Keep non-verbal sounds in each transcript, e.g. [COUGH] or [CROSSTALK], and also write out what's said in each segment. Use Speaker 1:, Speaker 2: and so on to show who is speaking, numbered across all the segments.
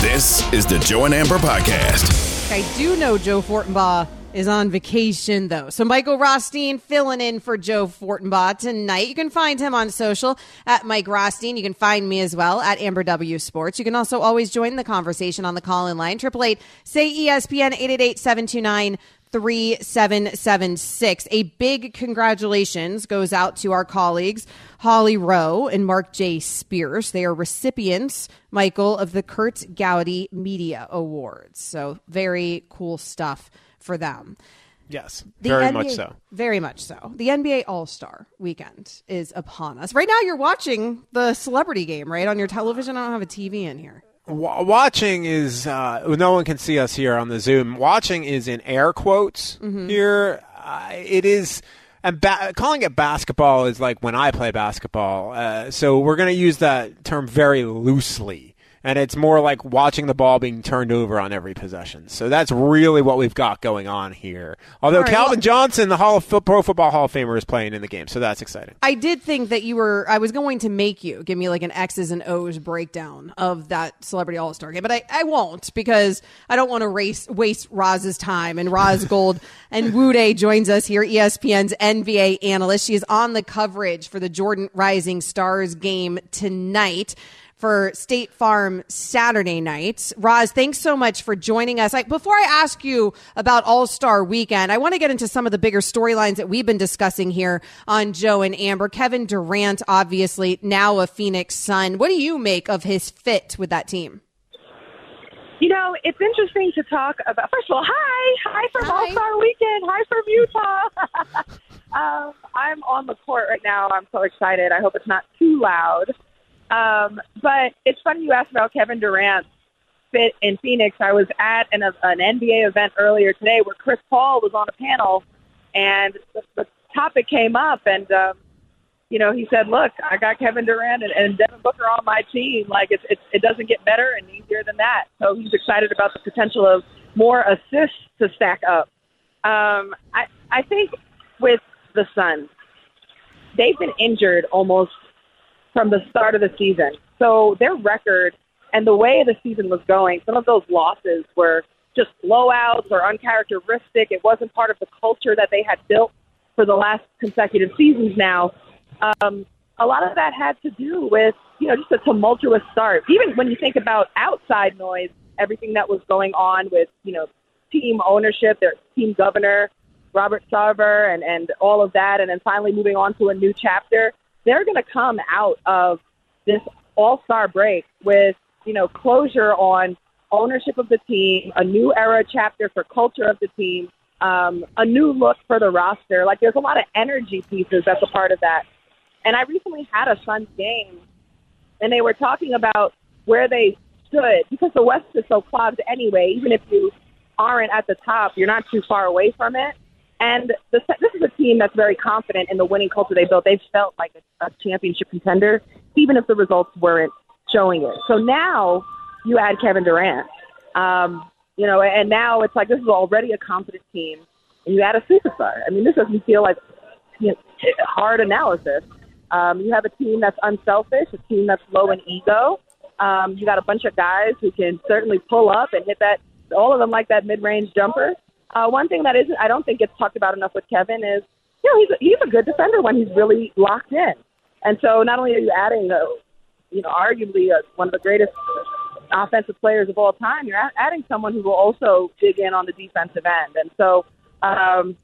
Speaker 1: This is the Joe and Amber Podcast.
Speaker 2: I do know Joe Fortenbaugh is on vacation though. So Michael Rothstein filling in for Joe Fortenbaugh tonight. You can find him on social at Mike Rothstein. You can find me as well at Amber W Sports. You can also always join the conversation on the call in line. Triple eight say ESPN 888-729 3776. A big congratulations goes out to our colleagues, Holly Rowe and Mark J. Spears. They are recipients, Michael, of the Kurt Gowdy Media Awards. So very cool stuff for them.
Speaker 3: Yes,
Speaker 2: The
Speaker 3: very
Speaker 2: NBA
Speaker 3: much so.
Speaker 2: Very much so. The NBA All Star weekend is upon us. Right now, you're watching the celebrity game, right? On your television. I don't have a TV in here.
Speaker 3: Wa watching is uh, no one can see us here on the Zoom. Watching is in air quotes
Speaker 2: Mm-hmm.
Speaker 3: here. Uh, it is, and ba- calling it basketball is like when I play basketball. Uh, so we're going to use that term very loosely, and it's more like watching the ball being turned over on every possession. So that's really what we've got going on here. Although
Speaker 2: right,
Speaker 3: Calvin
Speaker 2: well-
Speaker 3: Johnson, the Hall of Fo- Pro Football Hall of Famer, is playing in the game, so that's exciting.
Speaker 2: I did think that you were. I was going to make you give me like an X's and O's breakdown of that celebrity All Star game, but I, I won't because I don't want to race waste Ros's time. And Ros [LAUGHS] Gold and Wude joins us here, ESPN's NBA analyst. She is on the coverage for the Jordan Rising Stars game tonight. For State Farm Saturday night. Ros, thanks so much for joining us. I, before I ask you about All Star Weekend, I want to get into some of the bigger storylines that we've been discussing here on Joe and Amber. Kevin Durant, obviously now a Phoenix Sun. What do you make of his fit with that team?
Speaker 4: You know, it's interesting to talk about. First of all, hi, hi from All Star Weekend, hi from Utah. [LAUGHS] um, I'm on the court right now. I'm so excited. I hope it's not too loud. Um, but it's funny you asked about Kevin Durant's fit in Phoenix. I was at an, an NBA event earlier today where Chris Paul was on a panel, and the, the topic came up, and um, you know, he said, "Look, I got Kevin Durant and, and Devin Booker on my team. Like, it's it doesn't get better and easier than that." So he's excited about the potential of more assists to stack up. Um, I I think with the Suns, they've been injured almost from the start of the season. So their record and the way the season was going, some of those losses were just blowouts or uncharacteristic. It wasn't part of the culture that they had built for the last consecutive seasons now. Um, a lot of that had to do with, you know, just a tumultuous start. Even when you think about outside noise, everything that was going on with, you know, team ownership, their team governor, Robert Sarver, and, and all of that, and then finally moving on to a new chapter, they're going to come out of this all star break with, you know, closure on ownership of the team, a new era chapter for culture of the team, um, a new look for the roster. Like there's a lot of energy pieces that's a part of that. And I recently had a Suns game, and they were talking about where they stood because the West is so clogged anyway. Even if you aren't at the top, you're not too far away from it. And the, this is a team that's very confident in the winning culture they built. They've felt like a, a championship contender, even if the results weren't showing it. So now you add Kevin Durant, um, you know, and now it's like this is already a confident team, and you add a superstar. I mean, this doesn't feel like you know, hard analysis. Um, you have a team that's unselfish, a team that's low in ego. Um, you got a bunch of guys who can certainly pull up and hit that. All of them like that mid-range jumper. Uh, one thing that isn't, I don't think gets talked about enough with Kevin is, you know, he's a, he's a good defender when he's really locked in. And so not only are you adding, a, you know, arguably a, one of the greatest offensive players of all time, you're a- adding someone who will also dig in on the defensive end. And so um,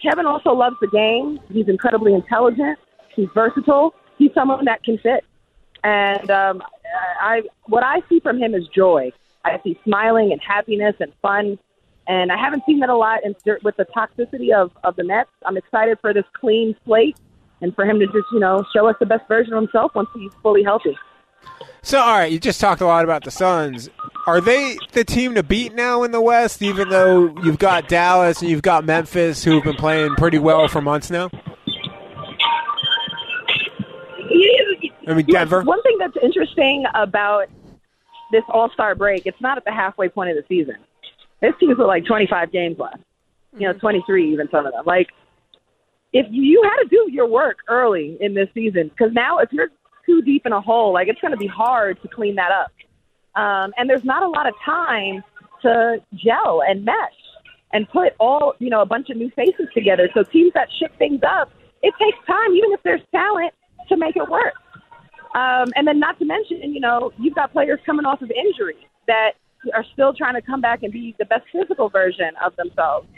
Speaker 4: Kevin also loves the game. He's incredibly intelligent. He's versatile. He's someone that can fit. And um, I, what I see from him is joy. I see smiling and happiness and fun. And I haven't seen that a lot in, with the toxicity of, of the Nets. I'm excited for this clean slate and for him to just, you know, show us the best version of himself once he's fully healthy.
Speaker 3: So, all right, you just talked a lot about the Suns. Are they the team to beat now in the West, even though you've got Dallas and you've got Memphis who've been playing pretty well for months now? I mean, Denver.
Speaker 4: One thing that's interesting about this All Star break, it's not at the halfway point of the season. This team's with like 25 games left. You know, 23 even some of them. Like, if you had to do your work early in this season, because now if you're too deep in a hole, like it's going to be hard to clean that up. Um, and there's not a lot of time to gel and mesh and put all you know a bunch of new faces together. So teams that ship things up, it takes time, even if there's talent, to make it work. Um, and then not to mention, you know, you've got players coming off of injury that are still trying to come back and be the best physical version of themselves.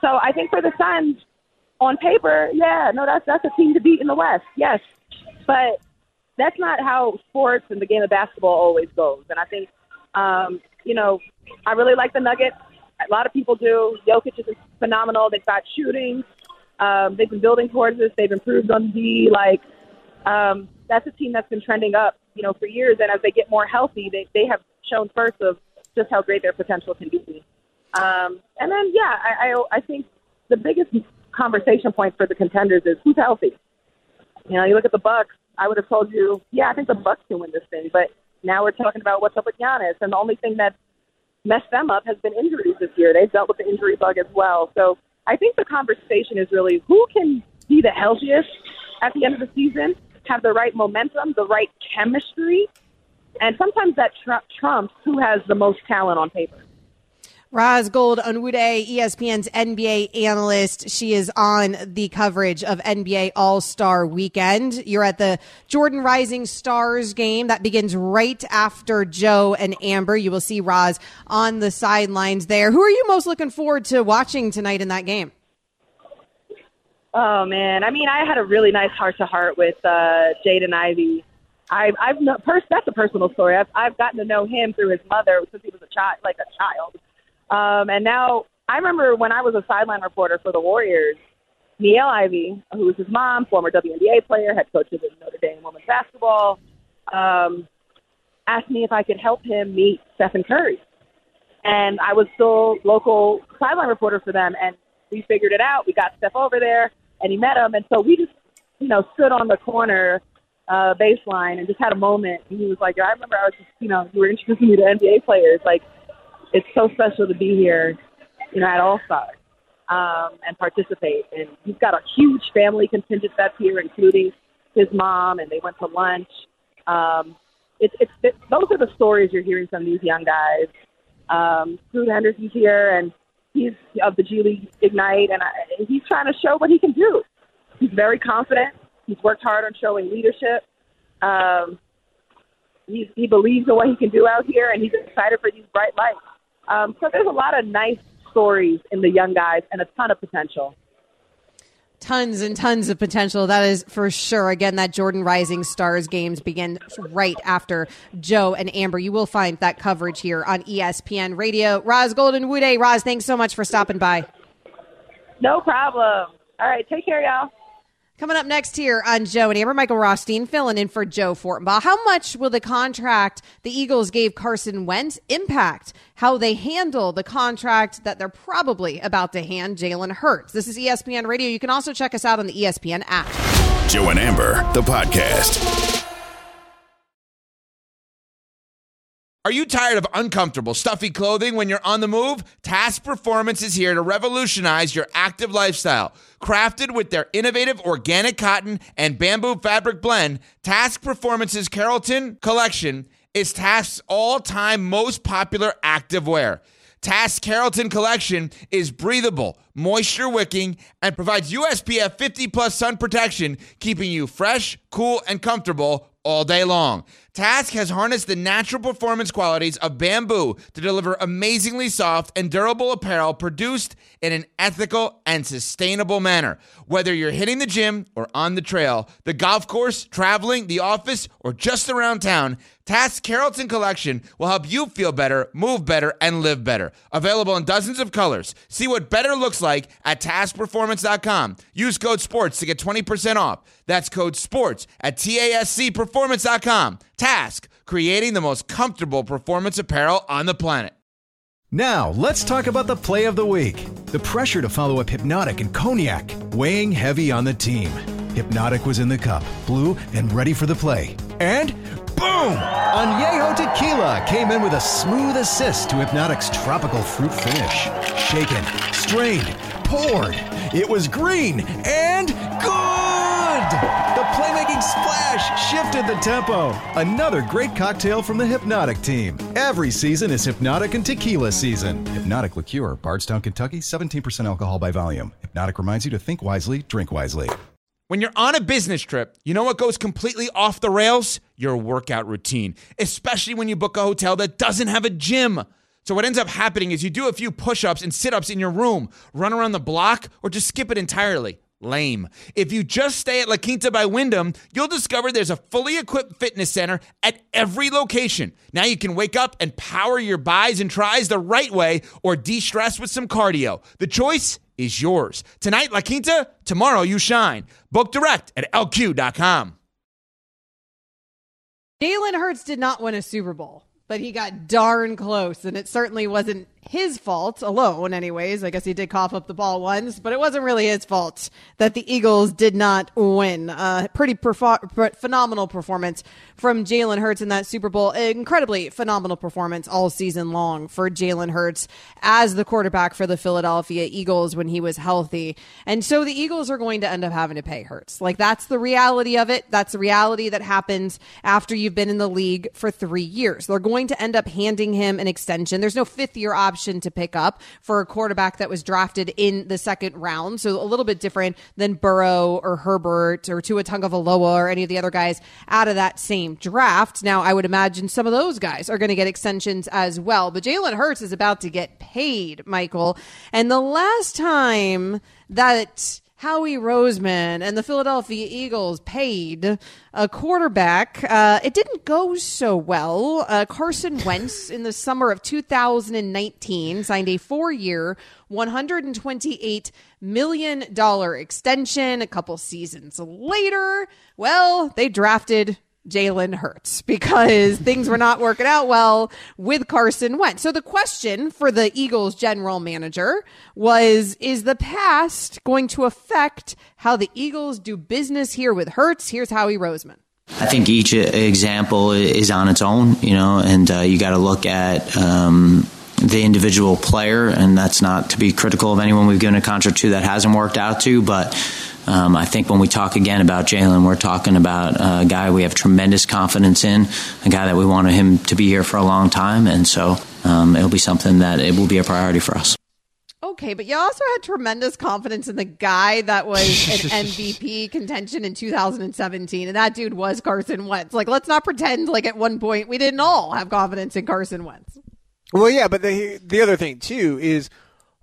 Speaker 4: So I think for the Suns, on paper, yeah, no, that's that's a team to beat in the West, yes. But that's not how sports and the game of basketball always goes. And I think, um, you know, I really like the Nuggets. A lot of people do. Jokic is phenomenal. They've got shooting. Um, they've been building towards this. They've improved on D. Like, um, that's a team that's been trending up, you know, for years. And as they get more healthy, they they have shown first of just how great their potential can be. Um, and then, yeah, I, I I think the biggest conversation point for the contenders is who's healthy. You know, you look at the Bucks. I would have told you, yeah, I think the Bucks can win this thing. But now we're talking about what's up with Giannis, and the only thing that messed them up has been injuries this year. They've dealt with the injury bug as well. So I think the conversation is really who can be the healthiest at the end of the season, have the right momentum, the right chemistry, and sometimes that tr- trumps who has the most talent on paper.
Speaker 2: Ros Gold Onwude, ESPN's NBA analyst. She is on the coverage of NBA All Star Weekend. You're at the Jordan Rising Stars game that begins right after Joe and Amber. You will see Ros on the sidelines there. Who are you most looking forward to watching tonight in that game?
Speaker 4: Oh man, I mean, I had a really nice heart to heart with uh, Jaden Ivey. I, I've no, that's a personal story. I've, I've gotten to know him through his mother since he was a child, like a child. Um, and now I remember when I was a sideline reporter for the Warriors, Niele Ivey, who was his mom, former WNBA player, head coach of Notre Dame women's basketball, um, asked me if I could help him meet Stephen Curry. And I was still local sideline reporter for them, and we figured it out. We got Steph over there, and he met him, and so we just, you know, stood on the corner uh, baseline and just had a moment. And he was like, "I remember I was just, you know, you were introducing me to NBA players, like." it's so special to be here, you know, at All Star um, and participate. And he's got a huge family contingent that's here, including his mom, and they went to lunch. Um, it's it's it, those are the stories you're hearing from these young guys. Um, Scoot Henderson's here, and he's of the G League Ignite, and, I, and he's trying to show what he can do. He's very confident. He's worked hard on showing leadership. Um, he, he believes in what he can do out here, and he's excited for these bright lights. Um, so there's a lot of nice stories in the young guys and a ton of potential.
Speaker 2: Tons and tons of potential. That is for sure. Again, that Jordan Rising Stars games begin right after Joe and Amber. You will find that coverage here on ESPN Radio. Roz Golden Wude. Ros, thanks so much for stopping by.
Speaker 4: No problem. All right, take care, y'all.
Speaker 2: Coming up next here on Joe and Amber, Michael Rothstein filling in for Joe Fortenbaugh. How much will the contract the Eagles gave Carson Wentz impact how they handle the contract that they're probably about to hand Jalen Hurts? This is ESPN Radio. You can also check us out on the ESPN app.
Speaker 1: Joe and Amber, the podcast.
Speaker 5: Are you tired of uncomfortable, stuffy clothing when you're on the move? Tasc Performance is here to revolutionize your active lifestyle. Crafted with their innovative organic cotton and bamboo fabric blend, Tasc Performance's Carrollton collection is Tasc's all time most popular active wear. Tasc Carrollton collection is breathable, moisture wicking, and provides USPF 50 plus sun protection, keeping you fresh, cool, and comfortable all day long. Tasc has harnessed the natural performance qualities of bamboo to deliver amazingly soft and durable apparel produced in an ethical and sustainable manner. Whether you're hitting the gym or on the trail, the golf course, traveling, the office, or just around town, Tasc Carrollton Collection will help you feel better, move better, and live better. Available in dozens of colors. See what better looks like at tascperformance.com. Use code SPORTS to get 20% off. That's code SPORTS at TASCperformance.com. Tasc, creating the most comfortable performance apparel on the planet.
Speaker 6: Now, let's talk about the play of the week. The pressure to follow up Hpnotiq and Cognac, weighing heavy on the team. Hpnotiq was in the cup, blue, and ready for the play. And boom! Añejo Tequila came in with a smooth assist to Hpnotiq's tropical fruit finish. Shaken, strained, poured. It was green and good! Splash shifted the tempo. Another great cocktail from the Hpnotiq team. Every season is Hpnotiq and Tequila season. Hpnotiq Liqueur, Bardstown, Kentucky, 17% alcohol by volume. Hpnotiq reminds you to think wisely, drink wisely.
Speaker 5: When you're on a business trip, you know what goes completely off the rails? Your workout routine, especially when you book a hotel that doesn't have a gym. So, what ends up happening is you do a few push ups and sit ups in your room, run around the block, or just skip it entirely. Lame. If you just stay at La Quinta by Wyndham, you'll discover there's a fully equipped fitness center at every location. Now you can wake up and power your buys and tries the right way or de stress with some cardio. The choice is yours. Tonight, La Quinta, tomorrow, you shine. Book direct at lq.com.
Speaker 2: Jalen Hurts did not win a Super Bowl, but he got darn close, and it certainly wasn't his fault alone, anyways. I guess he did cough up the ball once, but it wasn't really his fault that the Eagles did not win. Uh, pretty phenomenal performance from Jalen Hurts in that Super Bowl. Incredibly phenomenal performance all season long for Jalen Hurts as the quarterback for the Philadelphia Eagles when he was healthy. And so the Eagles are going to end up having to pay Hurts. Like that's the reality of it. That's the reality that happens after you've been in the league for three years. They're going to end up handing him an extension. There's no fifth year option option to pick up for a quarterback that was drafted in the second round. So a little bit different than Burrow or Herbert or Tua Tagovailoa or any of the other guys out of that same draft. Now, I would imagine some of those guys are going to get extensions as well. But Jalen Hurts is about to get paid, Michael. And the last time that Howie Roseman and the Philadelphia Eagles paid a quarterback. Uh, it didn't go so well. Uh, Carson [LAUGHS] Wentz in the summer of 2019 signed a four year, $128 million extension. A couple seasons later, well, they drafted Jalen Hurts because [LAUGHS] things were not working out well with Carson Wentz. So the question for the Eagles general manager was Is the past going to affect how the Eagles do business here with Hurts? Here's Howie Roseman.
Speaker 7: I think each example is on its own, you know, and uh, you got to look at um, the individual player, and that's not to be critical of anyone we've given a contract to that hasn't worked out to, but um, I think when we talk again about Jalen, we're talking about a guy we have tremendous confidence in, a guy that we wanted him to be here for a long time, and so um, it'll be something that it will be a priority for us.
Speaker 2: Okay, but you also had tremendous confidence in the guy that was an [LAUGHS] MVP contention in 2017, and that dude was Carson Wentz. Like, let's not pretend like at one point we didn't all have confidence in Carson Wentz.
Speaker 3: Well, yeah, but the the other thing too is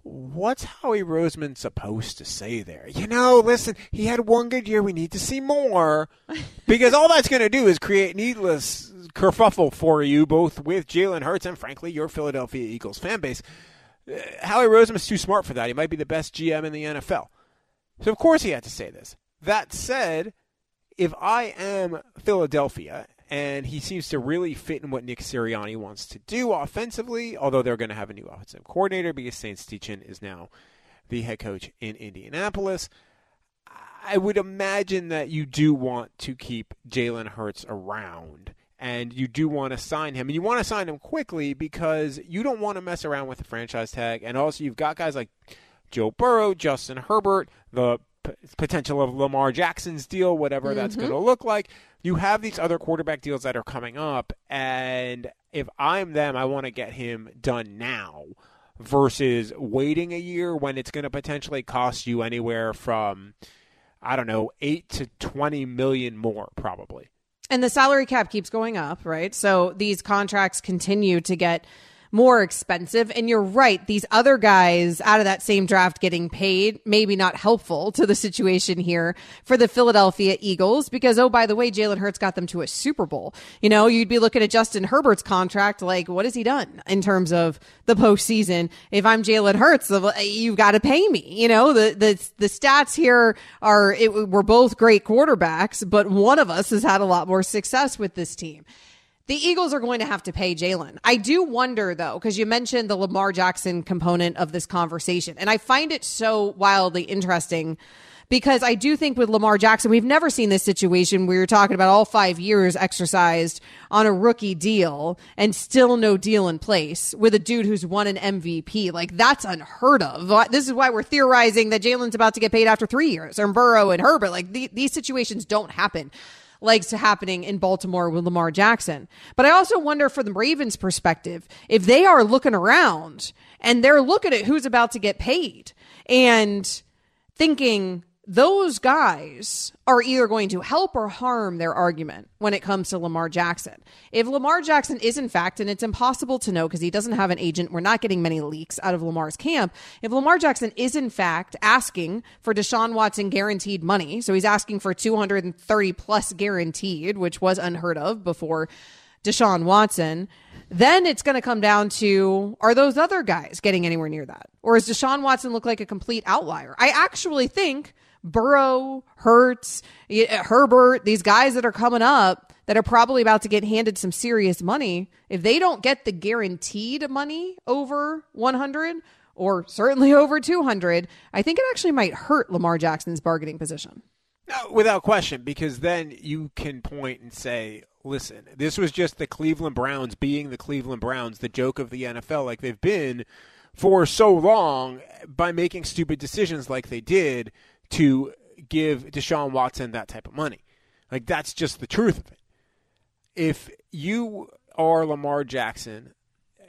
Speaker 3: what's Howie Roseman supposed to say there? You know, listen, he had one good year. We need to see more [LAUGHS] because all that's going to do is create needless kerfuffle for you, both with Jalen Hurts and, frankly, your Philadelphia Eagles fan base. Uh, Howie Roseman's too smart for that. He might be the best GM in the NFL. So, of course, he had to say this. That said, if I am Philadelphia and he seems to really fit in what Nick Sirianni wants to do offensively, although they're going to have a new offensive coordinator because Shane Steichen is now the head coach in Indianapolis. I would imagine that you do want to keep Jalen Hurts around and you do want to sign him. And you want to sign him quickly because you don't want to mess around with the franchise tag. And also, you've got guys like Joe Burrow, Justin Herbert, the p- potential of Lamar Jackson's deal, whatever mm-hmm. that's going to look like you have these other quarterback deals that are coming up, and if I'm them, I want to get him done now versus waiting a year when it's going to potentially cost you anywhere from I don't know, 8 to 20 million more probably.
Speaker 2: And the salary cap keeps going up, right? So these contracts continue to get more expensive. And you're right. These other guys out of that same draft getting paid, maybe not helpful to the situation here for the Philadelphia Eagles because, oh, by the way, Jalen Hurts got them to a Super Bowl. You know, you'd be looking at Justin Herbert's contract. Like, what has he done in terms of the postseason? If I'm Jalen Hurts, you've got to pay me. You know, the, the, the stats here are, it, we're both great quarterbacks, but one of us has had a lot more success with this team. The Eagles are going to have to pay Jalen. I do wonder though, because you mentioned the Lamar Jackson component of this conversation, and I find it so wildly interesting because I do think with Lamar Jackson, we've never seen this situation where you're talking about all five years exercised on a rookie deal and still no deal in place with a dude who's won an MVP. Like that's unheard of. This is why we're theorizing that Jalen's about to get paid after three years or Burrow and Herbert. Like the, these situations don't happen to happening in Baltimore with Lamar Jackson. But I also wonder for the Ravens perspective, if they are looking around and they're looking at who's about to get paid and thinking, those guys are either going to help or harm their argument when it comes to Lamar Jackson. If Lamar Jackson is in fact, and it's impossible to know because he doesn't have an agent, we're not getting many leaks out of Lamar's camp. If Lamar Jackson is in fact asking for Deshaun Watson guaranteed money, so he's asking for 230 plus guaranteed, which was unheard of before Deshaun Watson, then it's going to come down to are those other guys getting anywhere near that? Or does Deshaun Watson look like a complete outlier? I actually think Burrow, Hurts, Herbert, these guys that are coming up that are probably about to get handed some serious money, if they don't get the guaranteed money over 100 or certainly [LAUGHS] over 200, I think it actually might hurt Lamar Jackson's bargaining position.
Speaker 3: Without question, because then you can point and say, listen, this was just the Cleveland Browns being the Cleveland Browns, the joke of the NFL, like they've been for so long by making stupid decisions like they did to give Deshaun Watson that type of money. Like that's just the truth of it. If you are Lamar Jackson,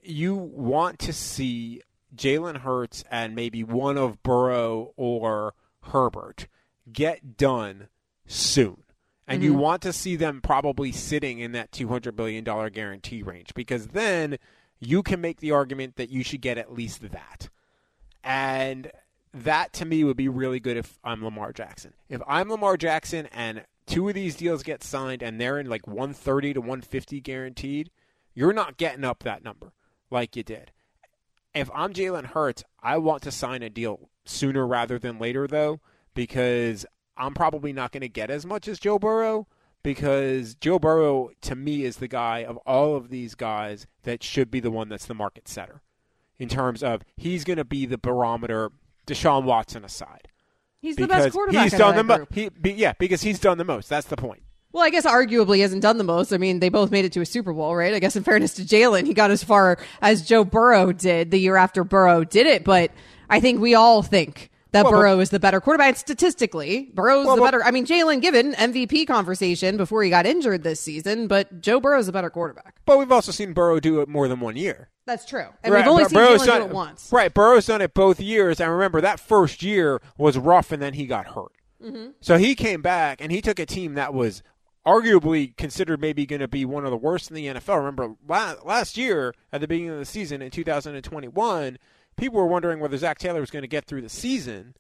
Speaker 3: you want to see Jalen Hurts and maybe one of Burrow or Herbert get done soon. And mm-hmm. you want to see them probably sitting in that $200 billion guarantee range because then you can make the argument that you should get at least that. And that to me would be really good if I'm Lamar Jackson. If I'm Lamar Jackson and two of these deals get signed and they're in like 130 to 150 guaranteed, you're not getting up that number like you did. If I'm Jalen Hurts, I want to sign a deal sooner rather than later though because I'm probably not going to get as much as Joe Burrow because Joe Burrow to me is the guy of all of these guys that should be the one that's the market setter in terms of he's going to be the barometer Deshaun Watson aside.
Speaker 2: He's the best quarterback.
Speaker 3: He's done the most. He, be, yeah, because he's done the most. That's the point.
Speaker 2: Well, I guess arguably he hasn't done the most. I mean, they both made it to a Super Bowl, right? I guess in fairness to Jalen, he got as far as Joe Burrow did the year after Burrow did it. But I think we all think that well, Burrow but, is the better quarterback. statistically, Burrow's well, the better. I mean, Jalen given MVP conversation before he got injured this season, but Joe Burrow's a better quarterback.
Speaker 3: But we've also seen Burrow do it more than one year.
Speaker 2: That's true. And right, we've only seen Burrow's Jalen do it once.
Speaker 3: Right. Burrow's done it both years. And remember, that first year was rough, and then he got hurt. Mm-hmm. So he came back, and he took a team that was arguably considered maybe going to be one of the worst in the NFL. Remember, last year, at the beginning of the season in 2021, people were wondering whether Zac Taylor was going to get through the season.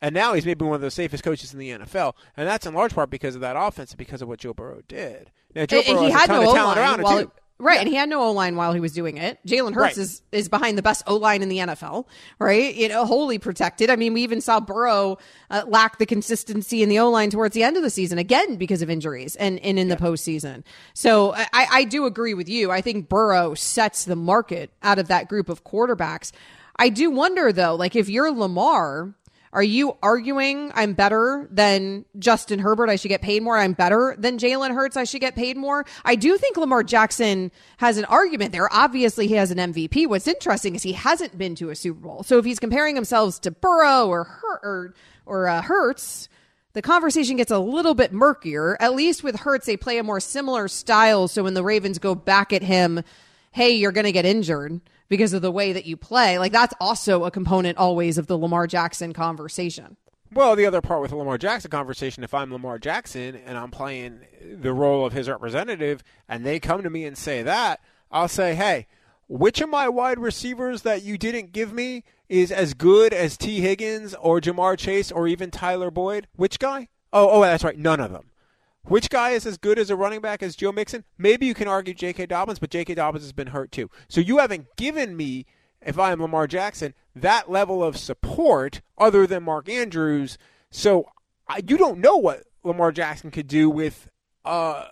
Speaker 3: And now he's maybe one of the safest coaches in the NFL, and that's in large part because of that offense and because of what Joe Burrow did. Now, Joe
Speaker 2: and,
Speaker 3: Burrow
Speaker 2: and he
Speaker 3: has
Speaker 2: had no
Speaker 3: talent around it too.
Speaker 2: Right,
Speaker 3: yeah.
Speaker 2: and he had no O line while he was doing it. Jalen Hurts
Speaker 3: right.
Speaker 2: is is behind the best O line in the NFL, right? You know, wholly protected. I mean, we even saw Burrow uh, lack the consistency in the O line towards the end of the season again because of injuries and, and in yeah. the postseason. So I, I do agree with you. I think Burrow sets the market out of that group of quarterbacks. I do wonder though, like if you're Lamar are you arguing I'm better than Justin Herbert? I should get paid more. I'm better than Jalen Hurts. I should get paid more. I do think Lamar Jackson has an argument there. Obviously, he has an MVP. What's interesting is he hasn't been to a Super Bowl. So if he's comparing himself to Burrow or Hurt or, or uh, Hurts, the conversation gets a little bit murkier. At least with Hurts, they play a more similar style. So when the Ravens go back at him, hey, you're going to get injured because of the way that you play. Like that's also a component always of the Lamar Jackson conversation.
Speaker 3: Well, the other part with the Lamar Jackson conversation, if I'm Lamar Jackson and I'm playing the role of his representative and they come to me and say that, I'll say, hey, which of my wide receivers that you didn't give me is as good as Tee Higgins or Ja'Marr Chase or even Tyler Boyd? Which guy? Oh, oh, that's right, none of them. Which guy is as good as a running back as Joe Mixon? Maybe you can argue J.K. Dobbins, but J.K. Dobbins has been hurt too. So you haven't given me, if I am Lamar Jackson, that level of support other than Mark Andrews. So I, you don't know what Lamar Jackson could do with uh,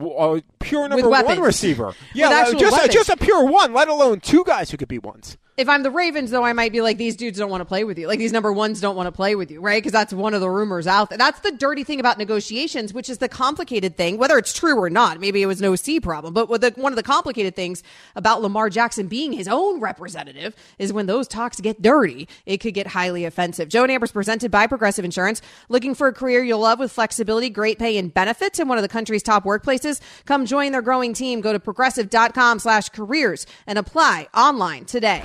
Speaker 3: a pure number one receiver. Yeah, just,
Speaker 2: weapons.
Speaker 3: just a pure one, let alone two guys who could be ones.
Speaker 2: If I'm the Ravens, though, I might be like, these dudes don't want to play with you. Like, these number ones don't want to play with you, right? Because that's one of the rumors out there. That's the dirty thing about negotiations, which is the complicated thing, whether it's true or not. Maybe it was no C problem. But the, one of the complicated things about Lamar Jackson being his own representative is when those talks get dirty, it could get highly offensive. Joe Amber's presented by Progressive Insurance. Looking for a career you'll love with flexibility, great pay, and benefits in one of the country's top workplaces? Come join their growing team. Go to progressive.com slash careers and apply online today.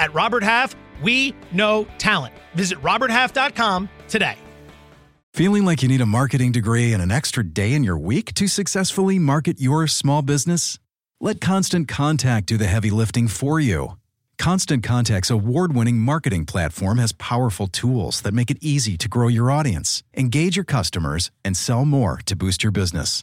Speaker 8: At Robert Half, we know talent. Visit roberthalf.com today.
Speaker 6: Feeling like you need a marketing degree and an extra day in your week to successfully market your small business? Let Constant Contact do the heavy lifting for you. Constant Contact's award winning marketing platform has powerful tools that make it easy to grow your audience, engage your customers, and sell more to boost your business.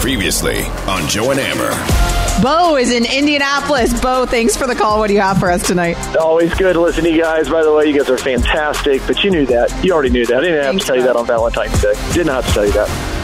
Speaker 1: Previously on Joe and Amber.
Speaker 2: Bo is in Indianapolis. Bo, thanks for the call. What do you have for us tonight?
Speaker 9: Always good to listen to you guys. By the way, you guys are fantastic. But you knew that. You already knew that. I didn't have
Speaker 2: Thanks,
Speaker 9: to tell you that on Valentine's Day. Didn't have to tell you that.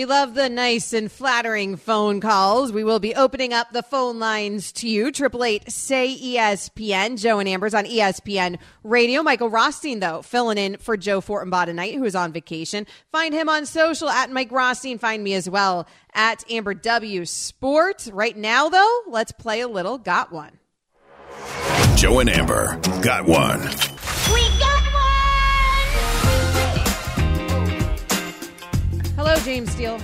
Speaker 2: We love the nice and flattering phone calls. We will be opening up the phone lines to you. Triple eight say ESPN. Joe and Amber's on ESPN Radio. Michael Rothstein, though, filling in for Joe Fortenbaugh tonight, who is on vacation. Find him on social at Mike Rothstein. Find me as well at Amber W Sport. Right now, though, let's play a little Got One.
Speaker 1: Joe and Amber got one.
Speaker 2: James Steele.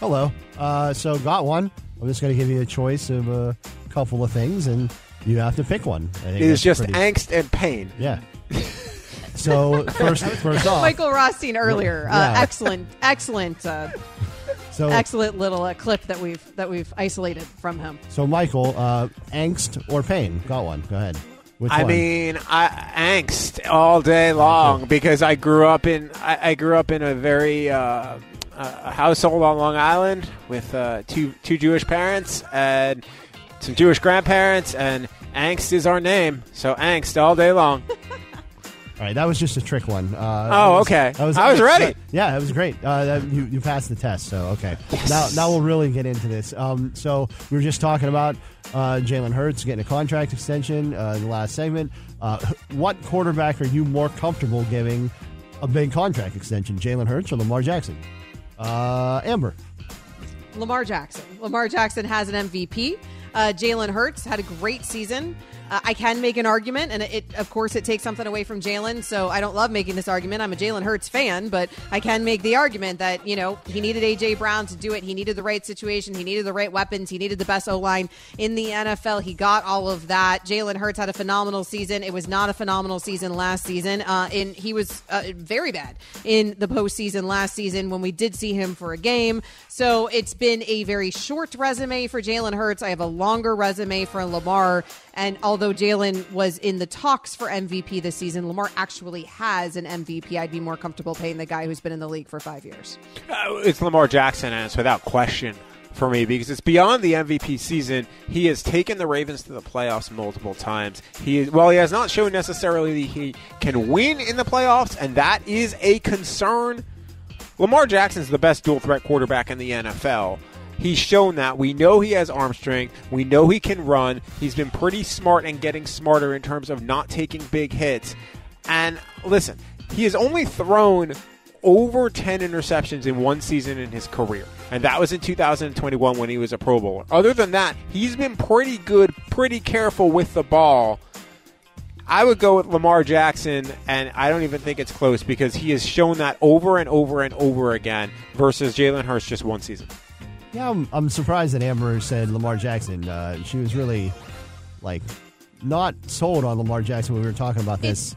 Speaker 10: Hello. Uh, so got one. I'm just going to give you a choice of a couple of things, and you have to pick one. I think
Speaker 3: It is just
Speaker 10: pretty-
Speaker 3: angst and pain.
Speaker 10: Yeah. So first, [LAUGHS] first off,
Speaker 2: Michael Rothstein earlier. Uh, Excellent, excellent, uh,
Speaker 10: so
Speaker 2: excellent little uh, clip that we've that we've isolated from him.
Speaker 10: so Michael, uh, angst or pain? Got one. Go ahead. Which
Speaker 3: I
Speaker 10: one?
Speaker 3: mean, I, angst all day long because I grew up in I, I grew up in a very uh, a household on Long Island with uh, two two Jewish parents and some Jewish grandparents, and angst is our name. So angst all day long. [LAUGHS]
Speaker 10: All right, that was just a trick one. Uh,
Speaker 3: Oh,
Speaker 10: that was-
Speaker 3: okay.
Speaker 10: that was,
Speaker 3: I was ready.
Speaker 10: that- yeah, that was great. Uh, that, you, you passed the test, so okay. Now, now we'll really get into this. Um, so we were just talking about uh, Jalen Hurts getting a contract extension uh, in the last segment. Uh, [LAUGHS] what quarterback are you more comfortable giving a big contract extension, Jalen Hurts or Lamar Jackson? Uh, Amber.
Speaker 2: Lamar Jackson. Lamar Jackson has an MVP. Uh, Jalen Hurts had a great season. Uh, I can make an argument, and it, of course, it takes something away from Jalen. So I don't love making this argument. I'm a Jalen Hurts fan, but I can make the argument that you know he needed AJ Brown to do it. He needed the right situation. He needed the right weapons. He needed the best O line in the NFL. He got all of that. Jalen Hurts had a phenomenal season. It was not a phenomenal season last season. Uh, and he was uh, very bad in the postseason last season when we did see him for a game. So it's been a very short resume for Jalen Hurts. I have a longer resume for Lamar. And although although Jalen was in the talks for MVP this season, Lamar actually has an MVP. I'd be more comfortable paying the guy who's been in the league for five years.
Speaker 3: Uh, it's Lamar Jackson, and it's without question for me because it's beyond the MVP season. He has taken the Ravens to the playoffs multiple times. He well, he has not shown necessarily that he can win in the playoffs, and that is a concern. Lamar Jackson is the best dual threat quarterback in the NFL. He's shown that. We know he has arm strength. We know he can run. He's been pretty smart and getting smarter in terms of not taking big hits. And listen, he has only thrown over 10 interceptions in one season in his career. And that was in 2021 when he was a Pro Bowler. Other than that, he's been pretty good, pretty careful with the ball. I would go with Lamar Jackson, and I don't even think it's close because he has shown that over and over and over again versus Jalen Hurts just one season.
Speaker 10: Yeah, I'm, I'm surprised that Amber said Lamar Jackson. Uh, she was really like not sold on Lamar Jackson when we were talking about this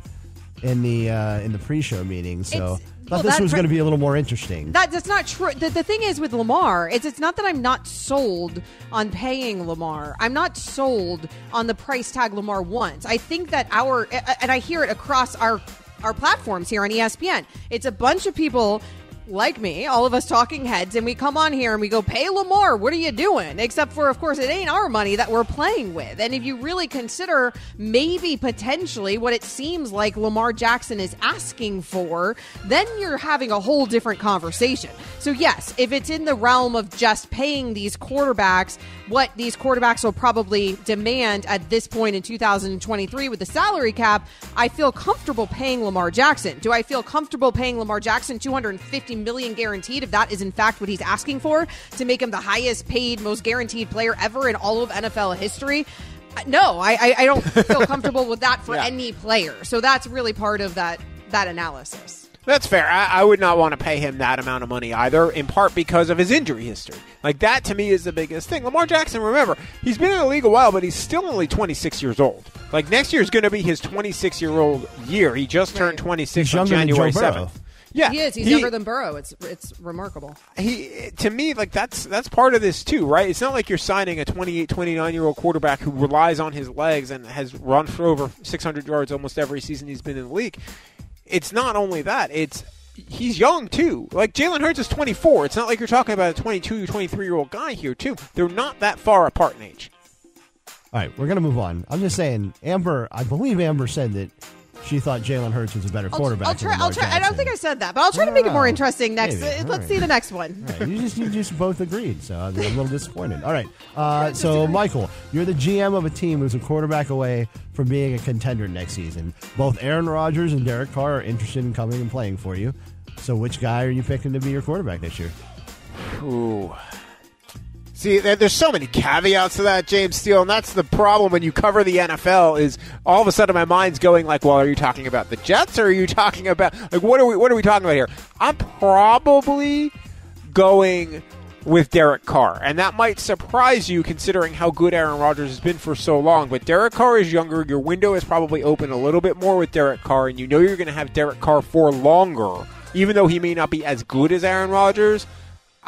Speaker 10: in the uh, in the pre-show meeting. So
Speaker 2: It's-
Speaker 10: thought
Speaker 2: well,
Speaker 10: this was
Speaker 2: per-
Speaker 10: going to be a little more interesting.
Speaker 2: That, that's not true. The, the thing is with Lamar, it's it's not that I'm not sold on paying Lamar. I'm not sold on the price tag Lamar wants. I think that our and I hear it across our our platforms here on ESPN. It's a bunch of people like me, all of us talking heads, and we come on here and we go, pay Lamar, what are you doing? Except for, of course, it ain't our money that we're playing with. And if you really consider maybe potentially what it seems like Lamar Jackson is asking for, then you're having a whole different conversation. So, yes, if it's in the realm of just paying these quarterbacks what these quarterbacks will probably demand at this point in 2023 with the salary cap, I feel comfortable paying Lamar Jackson. Do I feel comfortable paying Lamar Jackson 250 million guaranteed if that is in fact what he's asking for to make him the highest paid, most guaranteed player ever in all of NFL history? Uh, No, I, I, I don't feel [LAUGHS] comfortable with that for
Speaker 3: Yeah.
Speaker 2: any player. So that's really part of that that analysis.
Speaker 3: That's fair. I, I would not want to pay him that amount of money either, in part because of his injury history. Like, that to me is the biggest thing. Lamar Jackson, remember, he's been in the league a while, but he's still only 26 years old. Like, next year is going to be his 26 year old year. He just turned 26
Speaker 10: He's
Speaker 3: on January
Speaker 10: Joe
Speaker 3: 7th.
Speaker 10: Burrow.
Speaker 3: Yeah,
Speaker 2: he is. He's
Speaker 3: he-
Speaker 2: younger than Burrow. It's it's remarkable.
Speaker 3: he to me like that's that's part of this too right it's not like you're signing a 28 29 year old quarterback who relies on his legs and has run for over 600 yards almost every season he's been in the league it's not only that it's he's young too like jalen hurts is 24 it's not like you're talking about a 22 23 year old guy here too they're not that far apart in age
Speaker 10: All right, we're going to move on. I'm just saying, Amber. I believe Amber said that she thought Jalen Hurts was a better quarterback.
Speaker 2: I'll try. I'll try. I don't think I said that, but I'll try to make it more interesting next.
Speaker 10: maybe.
Speaker 2: let's
Speaker 10: right.
Speaker 2: see the next one.
Speaker 10: All right, you just you just both agreed, so I'm a little disappointed. All right, [LAUGHS] uh, so Michael, you're the GM of a team who's a quarterback away from being a contender next season. Both Aaron Rodgers and Derek Carr are interested in coming and playing for you. So, which guy are you picking to be your quarterback this year?
Speaker 3: Ooh. See, there's so many caveats to that, James Steele, and that's the problem when you cover the NFL. Is all of a sudden my mind's going like, "Well, are you talking about the Jets, or are you talking about like what are we what are we talking about here?" I'm probably going with Derek Carr, and that might surprise you considering how good Aaron Rodgers has been for so long. But Derek Carr is younger; your window is probably open a little bit more with Derek Carr, and you know you're going to have Derek Carr for longer, even though he may not be as good as Aaron Rodgers.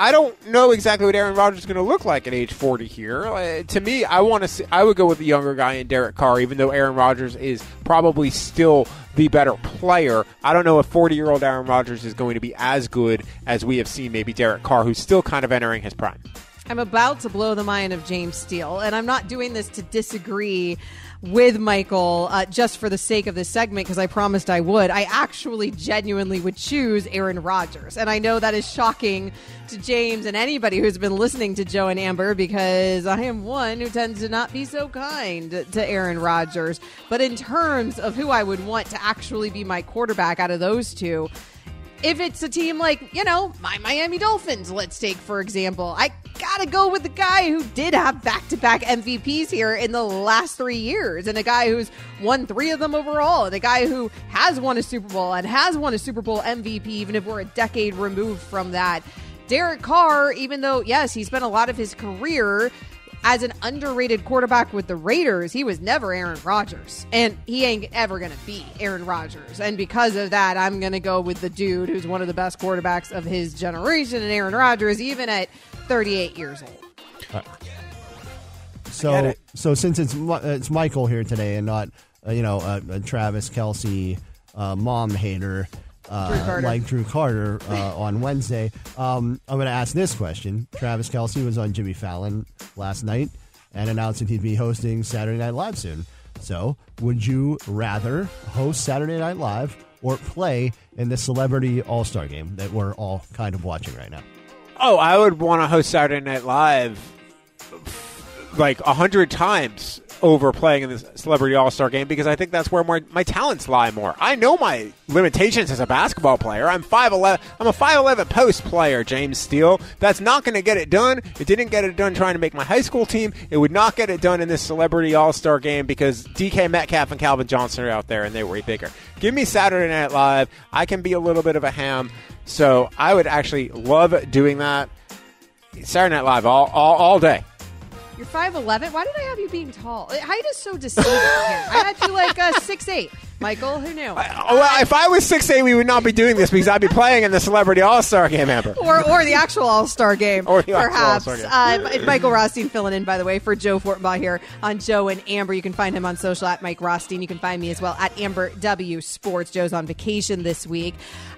Speaker 3: I don't know exactly what Aaron Rodgers is going to look like at age 40 here. Uh, to me, I want to see, I would go with the younger guy in Derek Carr, even though Aaron Rodgers is probably still the better player. I don't know if 40 year old Aaron Rodgers is going to be as good as we have seen maybe Derek Carr, who's still kind of entering his prime.
Speaker 2: I'm about to blow the mind of James Steele, and I'm not doing this to disagree with Michael uh, just for the sake of this segment because I promised I would. I actually genuinely would choose Aaron Rodgers, and I know that is shocking to James and anybody who's been listening to Joe and Amber because I am one who tends to not be so kind to Aaron Rodgers. But in terms of who I would want to actually be my quarterback out of those two, if it's a team like, you know, my Miami Dolphins, let's take for example, I gotta go with the guy who did have back to back MVPs here in the last three years, and a guy who's won three of them overall, and a guy who has won a Super Bowl and has won a Super Bowl MVP, even if we're a decade removed from that. Derek Carr, even though, yes, he spent a lot of his career as an underrated quarterback with the Raiders, he was never Aaron Rodgers. And he ain't ever going to be Aaron Rodgers. And because of that, I'm going to go with the dude who's one of the best quarterbacks of his generation, and Aaron Rodgers, even at 38 years old.
Speaker 10: So so since it's it's Michael here today and not uh, you know uh, uh, Travis Kelce, uh, mom hater.
Speaker 2: Drew
Speaker 10: Uh, like Drew Carter uh, [LAUGHS] on Wednesday. Um, I'm going to ask this question. Travis Kelce was on Jimmy Fallon last night and announced that he'd be hosting Saturday Night Live soon. So, would you rather host Saturday Night Live or play in the Celebrity All Star game that we're all kind of watching right now?
Speaker 3: Oh, I would want to host Saturday Night Live like a hundred times over playing in this Celebrity All Star game because I think that's where my, my talents lie more. I know my limitations as a basketball player. I'm five eleven. I'm a five eleven post player, James Steele. That's not going to get it done. It didn't get it done trying to make my high school team. It would not get it done in this Celebrity All Star game because DK Metcalf and Calvin Johnson are out there and they were bigger. Give me Saturday Night Live. I can be a little bit of a ham, so I would actually love doing that. Saturday Night Live all all, all day.
Speaker 2: You're 5'11. Why did I have you being tall? Height is so deceiving. I had you like uh, 6'8. Michael, who knew?
Speaker 3: Oh, well, if I was six eight, we would not be doing this because I'd be playing in the Celebrity All Star Game, Amber.
Speaker 2: or, or the actual All Star game,
Speaker 3: Or the
Speaker 2: perhaps.
Speaker 3: All-Star game.
Speaker 2: Uh, Michael Rothstein filling in, by the way, for Joe Fortenbaugh here on Joe and Amber. You can find him on social at Mike Rothstein. You can find me as well at Amber W Sports. Joe's on vacation this week.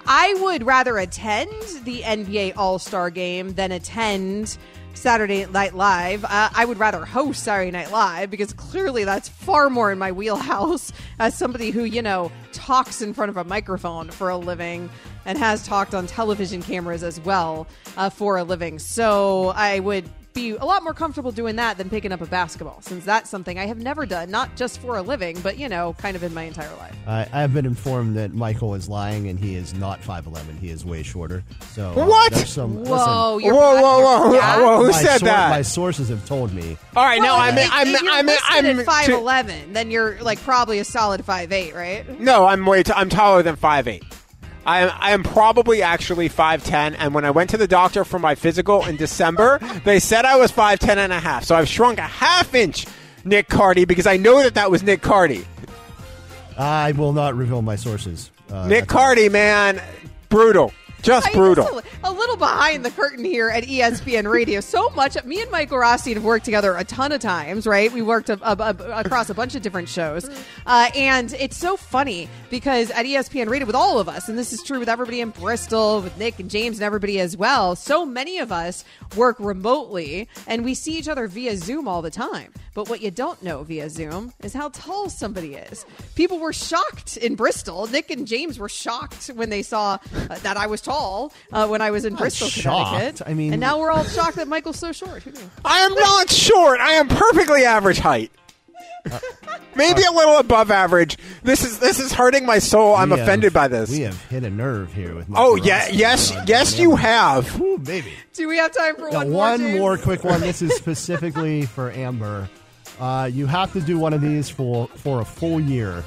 Speaker 2: I would rather attend the NBA All Star game than attend. Saturday Night Live. Uh, I would rather host Saturday Night Live because clearly that's far more in my wheelhouse as somebody who, you know, talks in front of a microphone for a living and has talked on television cameras as well uh, for a living. So I would be a lot more comfortable doing that than picking up a basketball since that's something I have never done, not just for a living, but, you know, kind of in my entire life.
Speaker 10: I, I have been informed that Michael is lying and he is not 5'11. He is way shorter. So uh,
Speaker 3: What?
Speaker 10: there's Some,
Speaker 2: Whoa,
Speaker 10: listen,
Speaker 2: you're
Speaker 3: Whoa, whoa, whoa,
Speaker 2: Yeah?
Speaker 3: whoa! Who
Speaker 10: my
Speaker 3: said
Speaker 10: sor-
Speaker 3: that?
Speaker 10: My sources have told me.
Speaker 3: All right, now
Speaker 2: Well,
Speaker 3: I'm
Speaker 2: if,
Speaker 3: I'm
Speaker 2: if you're
Speaker 3: I'm
Speaker 2: listed
Speaker 3: I'm
Speaker 2: at five eleven, then you're like probably a solid five eight, right?
Speaker 3: No, I'm way. T- I'm taller than five eight. I am, I am probably actually 5'10, and when I went to the doctor for my physical in December, they said I was 5'10 and a half. So I've shrunk a half inch, Nick Cardy, because I know that that was Nick Cardy.
Speaker 10: I will not reveal my sources. Uh,
Speaker 3: Nick
Speaker 10: that's all.
Speaker 3: Cardy, man, brutal. Just
Speaker 2: I-
Speaker 3: brutal.
Speaker 2: Behind the curtain here at ESPN Radio. So much. Me and Michael Rothstein have worked together a ton of times, right? We worked a, a, a- across a bunch of different shows. Uh, and it's so funny because at ESPN Radio, with all of us, and this is true with everybody in Bristol, with Nick and James and everybody as well, so many of us work remotely and we see each other via Zoom all the time. But what you don't know via Zoom is how tall somebody is. People were shocked in Bristol. Nick and James were shocked when they saw uh, that I was tall uh, when I was in Bristol,
Speaker 10: shocked.
Speaker 2: Connecticut.
Speaker 10: I mean-
Speaker 2: and now we're all shocked that Michael's so short. Who knew?
Speaker 3: I am not short. I am perfectly average height. [LAUGHS] Maybe a little above average. This is this is hurting my soul. I'm
Speaker 10: We have-
Speaker 3: offended by this.
Speaker 10: We have hit a nerve here with.
Speaker 3: Oh
Speaker 10: Michael
Speaker 3: yeah,
Speaker 10: Rothstein
Speaker 3: yes,
Speaker 10: on
Speaker 3: yes,
Speaker 10: Amber.
Speaker 3: you have.
Speaker 10: Ooh, baby.
Speaker 2: Do we have time for
Speaker 10: Now,
Speaker 2: one more?
Speaker 10: one
Speaker 2: James?
Speaker 10: more quick one. This is [LAUGHS] specifically for Amber. Uh, you have to do one of these for for a full year.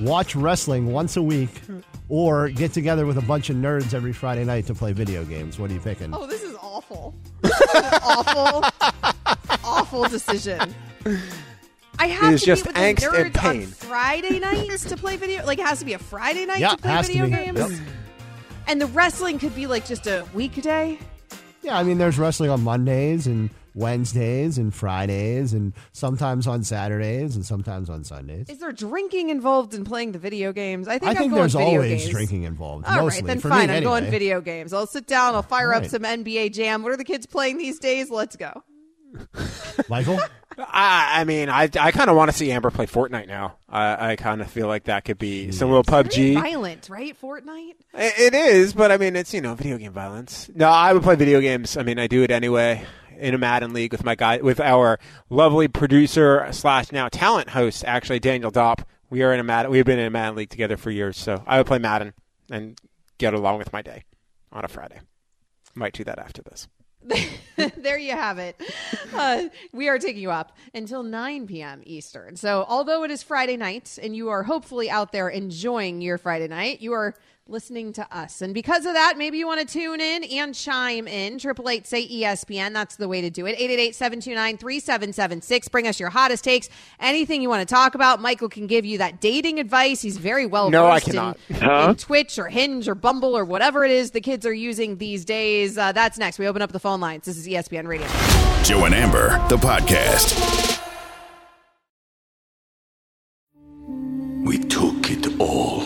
Speaker 10: Watch wrestling once a week, or get together with a bunch of nerds every Friday night to play video games. What are you picking?
Speaker 2: Oh, this is awful. This is an awful, [LAUGHS] awful decision. I have
Speaker 3: It is
Speaker 2: to
Speaker 3: just
Speaker 2: meet with the
Speaker 3: angst
Speaker 2: nerds
Speaker 3: and pain.
Speaker 2: on Friday nights to play video. Like, it has to be a Friday night
Speaker 10: Yeah,
Speaker 2: to play
Speaker 10: has to
Speaker 2: video
Speaker 10: be.
Speaker 2: games.
Speaker 10: Yep.
Speaker 2: And the wrestling could be like just a weekday.
Speaker 10: Yeah, I mean, there's wrestling on Mondays and Wednesdays and Fridays, and sometimes on Saturdays and sometimes on Sundays.
Speaker 2: Is there drinking involved in playing the video games? I think
Speaker 10: I
Speaker 2: I'm
Speaker 10: think
Speaker 2: going
Speaker 10: there's
Speaker 2: video
Speaker 10: always
Speaker 2: games.
Speaker 10: drinking involved.
Speaker 2: All right,
Speaker 10: mostly
Speaker 2: then
Speaker 10: for
Speaker 2: fine.
Speaker 10: me
Speaker 2: I'm going video games. I'll sit down. I'll fire
Speaker 10: All
Speaker 2: up some NBA Jam. What are the kids playing these days? Let's go.
Speaker 10: Michael.
Speaker 3: I, I mean, I, I kind of want to see Amber play Fortnite now. I, I kind of feel like that could be some little PUBG.
Speaker 2: Violent, right? Fortnite.
Speaker 3: I- It is, but I mean, it's you know, video game violence. No, I would play video games. I mean, I do it anyway in a Madden league with my guy, with our lovely producer slash now talent host, actually Daniel Dopp. We are in a Madden. We've been in a Madden league together for years, so I would play Madden and get along with my day on a Friday. Might do that after this. [LAUGHS]
Speaker 2: there you have it. Uh, we are taking you up until 9 p.m. Eastern. So, although it is Friday night and you are hopefully out there enjoying your Friday night, you are listening to us. And because of that, maybe you want to tune in and chime in. Triple eight say ESPN. That's the way to do it. 888-729-3776. Bring us your hottest takes. Anything you want to talk about. Michael can give you that dating advice. He's very well
Speaker 3: no, I
Speaker 2: cannot. In,
Speaker 3: huh?
Speaker 2: in, Twitch or Hinge or Bumble or whatever it is the kids are using these days. Uh, that's next. We open up the phone lines. This is ESPN Radio.
Speaker 1: Joe and Amber, the podcast.
Speaker 11: We took it all.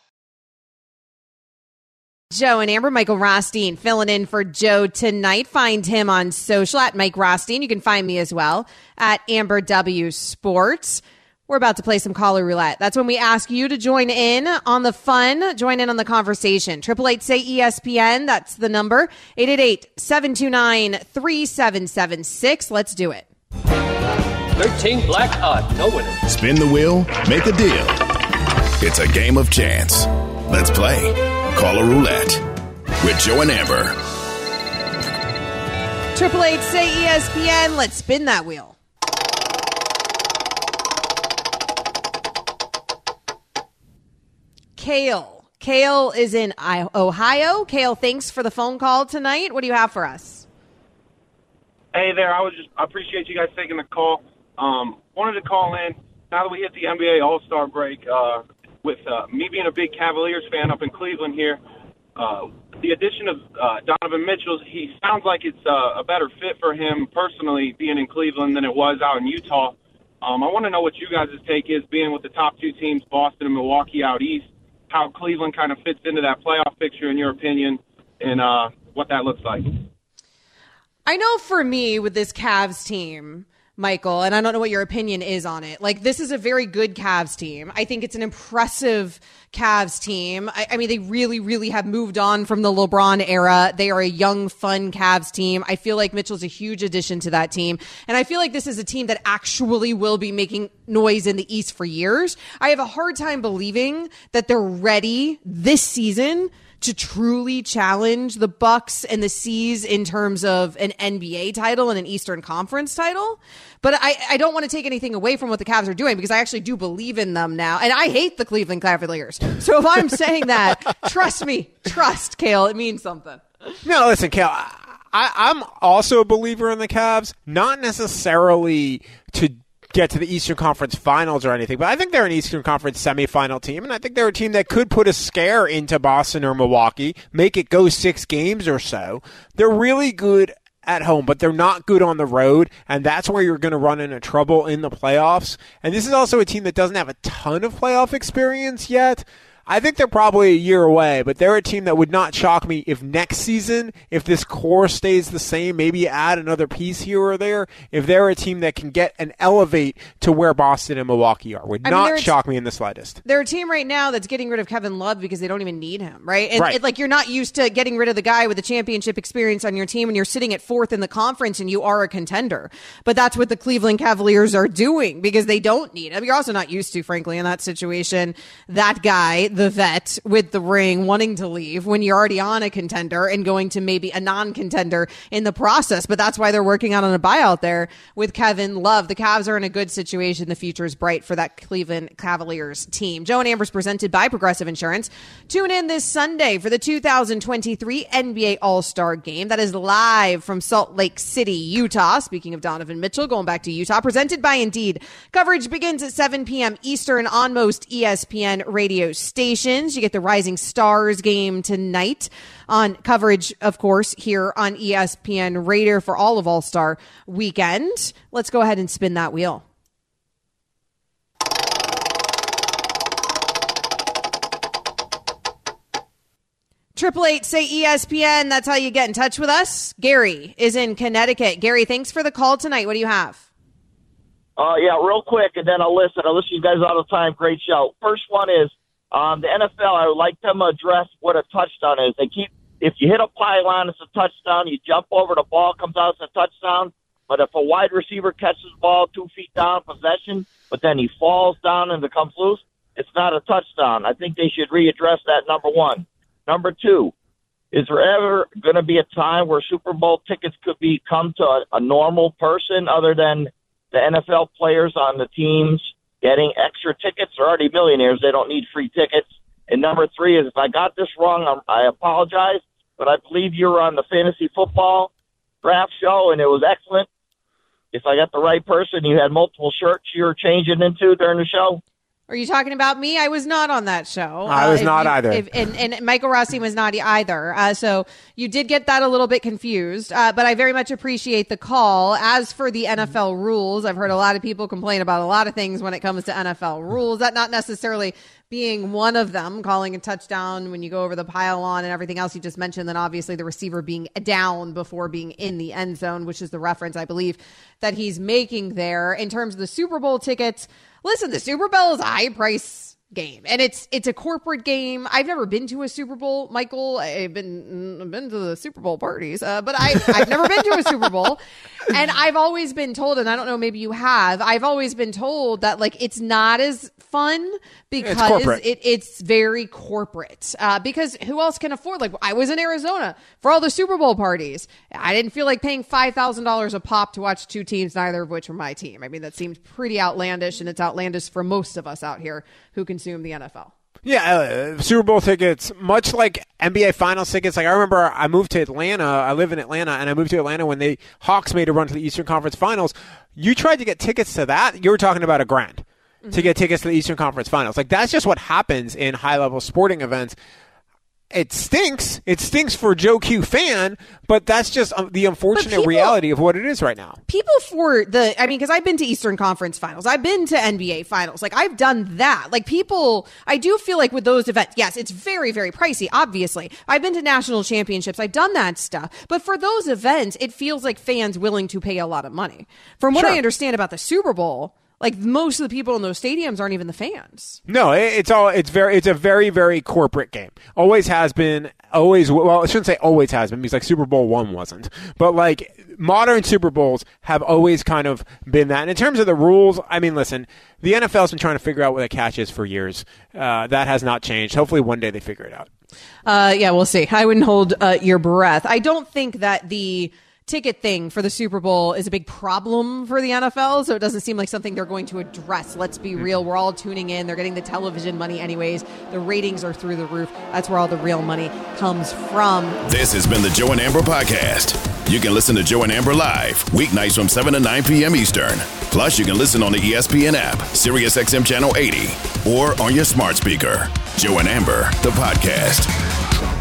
Speaker 2: Joe and Amber, Michael Rothstein filling in for Joe tonight. Find him on social at Mike Rothstein. You can find me as well at Amber W Sports. We're about to play some caller roulette. That's when we ask you to join in on the fun, join in on the conversation. Triple eight say ESPN. That's the number. 888-729-3776. Let's do it.
Speaker 12: 13 black odd, no winner.
Speaker 1: Spin the wheel, make a deal. It's a game of chance. Let's play. Caller roulette with Joe and Amber.
Speaker 2: Triple eight say E ESPN. Let's spin that wheel. Kale. Kale is in Ohio. Kale, thanks for the phone call tonight. What do you have for us?
Speaker 13: Hey there, I was just I appreciate you guys taking the call. Um, wanted to call in now that we hit the NBA All Star break. Uh, with uh, me being a big Cavaliers fan up in Cleveland here, uh, the addition of uh, Donovan Mitchell, he sounds like it's uh, a better fit for him personally being in Cleveland than it was out in Utah. Um, I want to know what you guys' take is being with the top two teams, Boston and Milwaukee out east. How Cleveland kind of fits into that playoff picture, in your opinion, and uh, what that looks like.
Speaker 2: I know for me with this Cavs team, Michael, and I don't know what your opinion is on it. Like, this is a very good Cavs team. I think it's an impressive Cavs team. I, I mean, they really, really have moved on from the LeBron era. They are a young, fun Cavs team. I feel like Mitchell's a huge addition to that team. And I feel like this is a team that actually will be making noise in the East for years. I have a hard time believing that they're ready this season to truly challenge the Bucks and the C's in terms of an NBA title and an Eastern Conference title. But I, I don't want to take anything away from what the Cavs are doing because I actually do believe in them now. And I hate the Cleveland Cavaliers. So if I'm saying that, [LAUGHS] trust me, trust Kale, it means something.
Speaker 3: No, listen, Kale. I, I'm also a believer in the Cavs, not necessarily to get to the Eastern Conference Finals or anything, but I think they're an Eastern Conference semifinal team, and I think they're a team that could put a scare into Boston or Milwaukee, make it go six games or so. They're really good at home, but they're not good on the road, and that's where you're going to run into trouble in the playoffs. And this is also a team that doesn't have a ton of playoff experience yet. I think they're probably a year away, but they're a team that would not shock me if next season, if this core stays the same, maybe add another piece here or there. If they're a team that can get and elevate to where Boston and Milwaukee are, would
Speaker 2: I
Speaker 3: not
Speaker 2: they're-
Speaker 3: shock me in the slightest.
Speaker 2: They're a team right now that's getting rid of Kevin Love because they don't even need him, right? And
Speaker 3: Right.
Speaker 2: it, like you're not used to getting rid of the guy with the championship experience on your team and you're sitting at fourth in the conference and you are a contender. But that's what the Cleveland Cavaliers are doing because they don't need him. You're also not used to, frankly, in that situation, that guy, the vet with the ring wanting to leave when you're already on a contender and going to maybe a non-contender in the process. But that's why they're working out on a buyout there with Kevin Love. The Cavs are in a good situation. The future is bright for that Cleveland Cavaliers team. Joe and Amber's presented by Progressive Insurance. Tune in this Sunday for the 2023 NBA All-Star Game. That is live from Salt Lake City, Utah. Speaking of Donovan Mitchell, going back to Utah, presented by Indeed. Coverage begins at 7 p.m. Eastern on most ESPN radio stations. You get the Rising Stars game tonight on coverage, of course, here on ESPN Radio for all of All Star weekend. Let's go ahead and spin that wheel. Triple eight say ESPN. That's how you get in touch with us. Gary is in Connecticut. Gary, thanks for the call tonight. What do you have?
Speaker 14: Uh, yeah, real quick, and then I'll listen. I'll listen to you guys all the time. Great show. First one is um, the NFL. I would like them to address what a touchdown is. They keep if you hit a pylon, it's a touchdown. You jump over the ball, comes out, it's a touchdown. But if a wide receiver catches the ball two feet down possession, but then he falls down and becomes loose, it's not a touchdown. I think they should readdress that. Number one. Number two. Is there ever going to be a time where Super Bowl tickets could be come to a, a normal person other than the NFL players on the teams getting extra tickets? They're already millionaires. They don't need free tickets. And number three is if I got this wrong, I'm, I apologize, but I believe you were on the fantasy football draft show, and it was excellent. If I got the right person, you had multiple shirts you were changing into during the show.
Speaker 2: Are you talking about me? I was not on that show.
Speaker 3: I was
Speaker 2: if
Speaker 3: not
Speaker 2: you-
Speaker 3: either.
Speaker 2: if- and, and Michael Rossi was not either. Uh, so you did get that a little bit confused, uh, but I very much appreciate the call. As for the NFL rules, I've heard a lot of people complain about a lot of things when it comes to NFL rules. That not necessarily being one of them, calling a touchdown when you go over the pylon and everything else you just mentioned. Then obviously the receiver being down before being in the end zone, which is the reference I believe that he's making there. In terms of the Super Bowl tickets, listen, the Super Bowl is a high price game and it's it's a corporate game. I've never been to a Super Bowl, Michael. I've been I've been to the Super Bowl parties, uh, but I I've never been to a Super Bowl. [LAUGHS] And I've always been told and I don't know maybe you have. I've always been told that like it's not as fun because
Speaker 3: corporate.
Speaker 2: it, it's very corporate. Uh, because who else can afford like I was in Arizona for all the Super Bowl parties. I didn't feel like paying $5,000 a pop to watch two teams neither of which were my team. I mean that seemed pretty outlandish and it's outlandish for most of us out here who consume the NFL.
Speaker 3: Yeah, uh, Super Bowl tickets, much like NBA Finals tickets. Like I remember, I moved to Atlanta. I live in Atlanta, and I moved to Atlanta when the Hawks made a run to the Eastern Conference Finals. You tried to get tickets to that. You were talking about a grand to get tickets to the Eastern Conference Finals. Like that's just what happens in high level sporting events. It stinks. It stinks for Joe Q fan, but that's just um, the unfortunate
Speaker 2: people-
Speaker 3: reality of what it is right now.
Speaker 2: people for the i mean because i've been to eastern conference finals. I've been to nba finals. Like i've done that. Like people i do feel like with those events yes it's very very pricey obviously. I've been to national championships. I've done that stuff. But for those events it feels like fans willing to pay a lot of money. From what
Speaker 3: Sure.
Speaker 2: i understand about the super bowl like most of the people in those stadiums aren't even the fans
Speaker 3: No, it's all it's very it's a very very corporate game. Always has been. Always well, I shouldn't say always has been because like Super Bowl one wasn't, but like modern Super Bowls have always kind of been that. And in terms of the rules, I mean, listen, the NFL's been trying to figure out what a catch is for years. Uh, that has not changed. Hopefully, one day they figure it out.
Speaker 2: Uh, yeah, we'll see. I wouldn't hold uh, your breath. I don't think that the ticket thing for the Super Bowl is a big problem for the NFL, so it doesn't seem like something they're going to address. Let's be mm-hmm. real. We're all tuning in. They're getting the television money anyways. The ratings are through the roof. That's where all the real money comes from.
Speaker 1: This has been the Joe and Amber Podcast. You can listen to Joe and Amber live weeknights from 7 to 9 p.m. Eastern. Plus, you can listen on the ESPN app, Sirius XM Channel 80, or on your smart speaker. Joe and Amber, the podcast.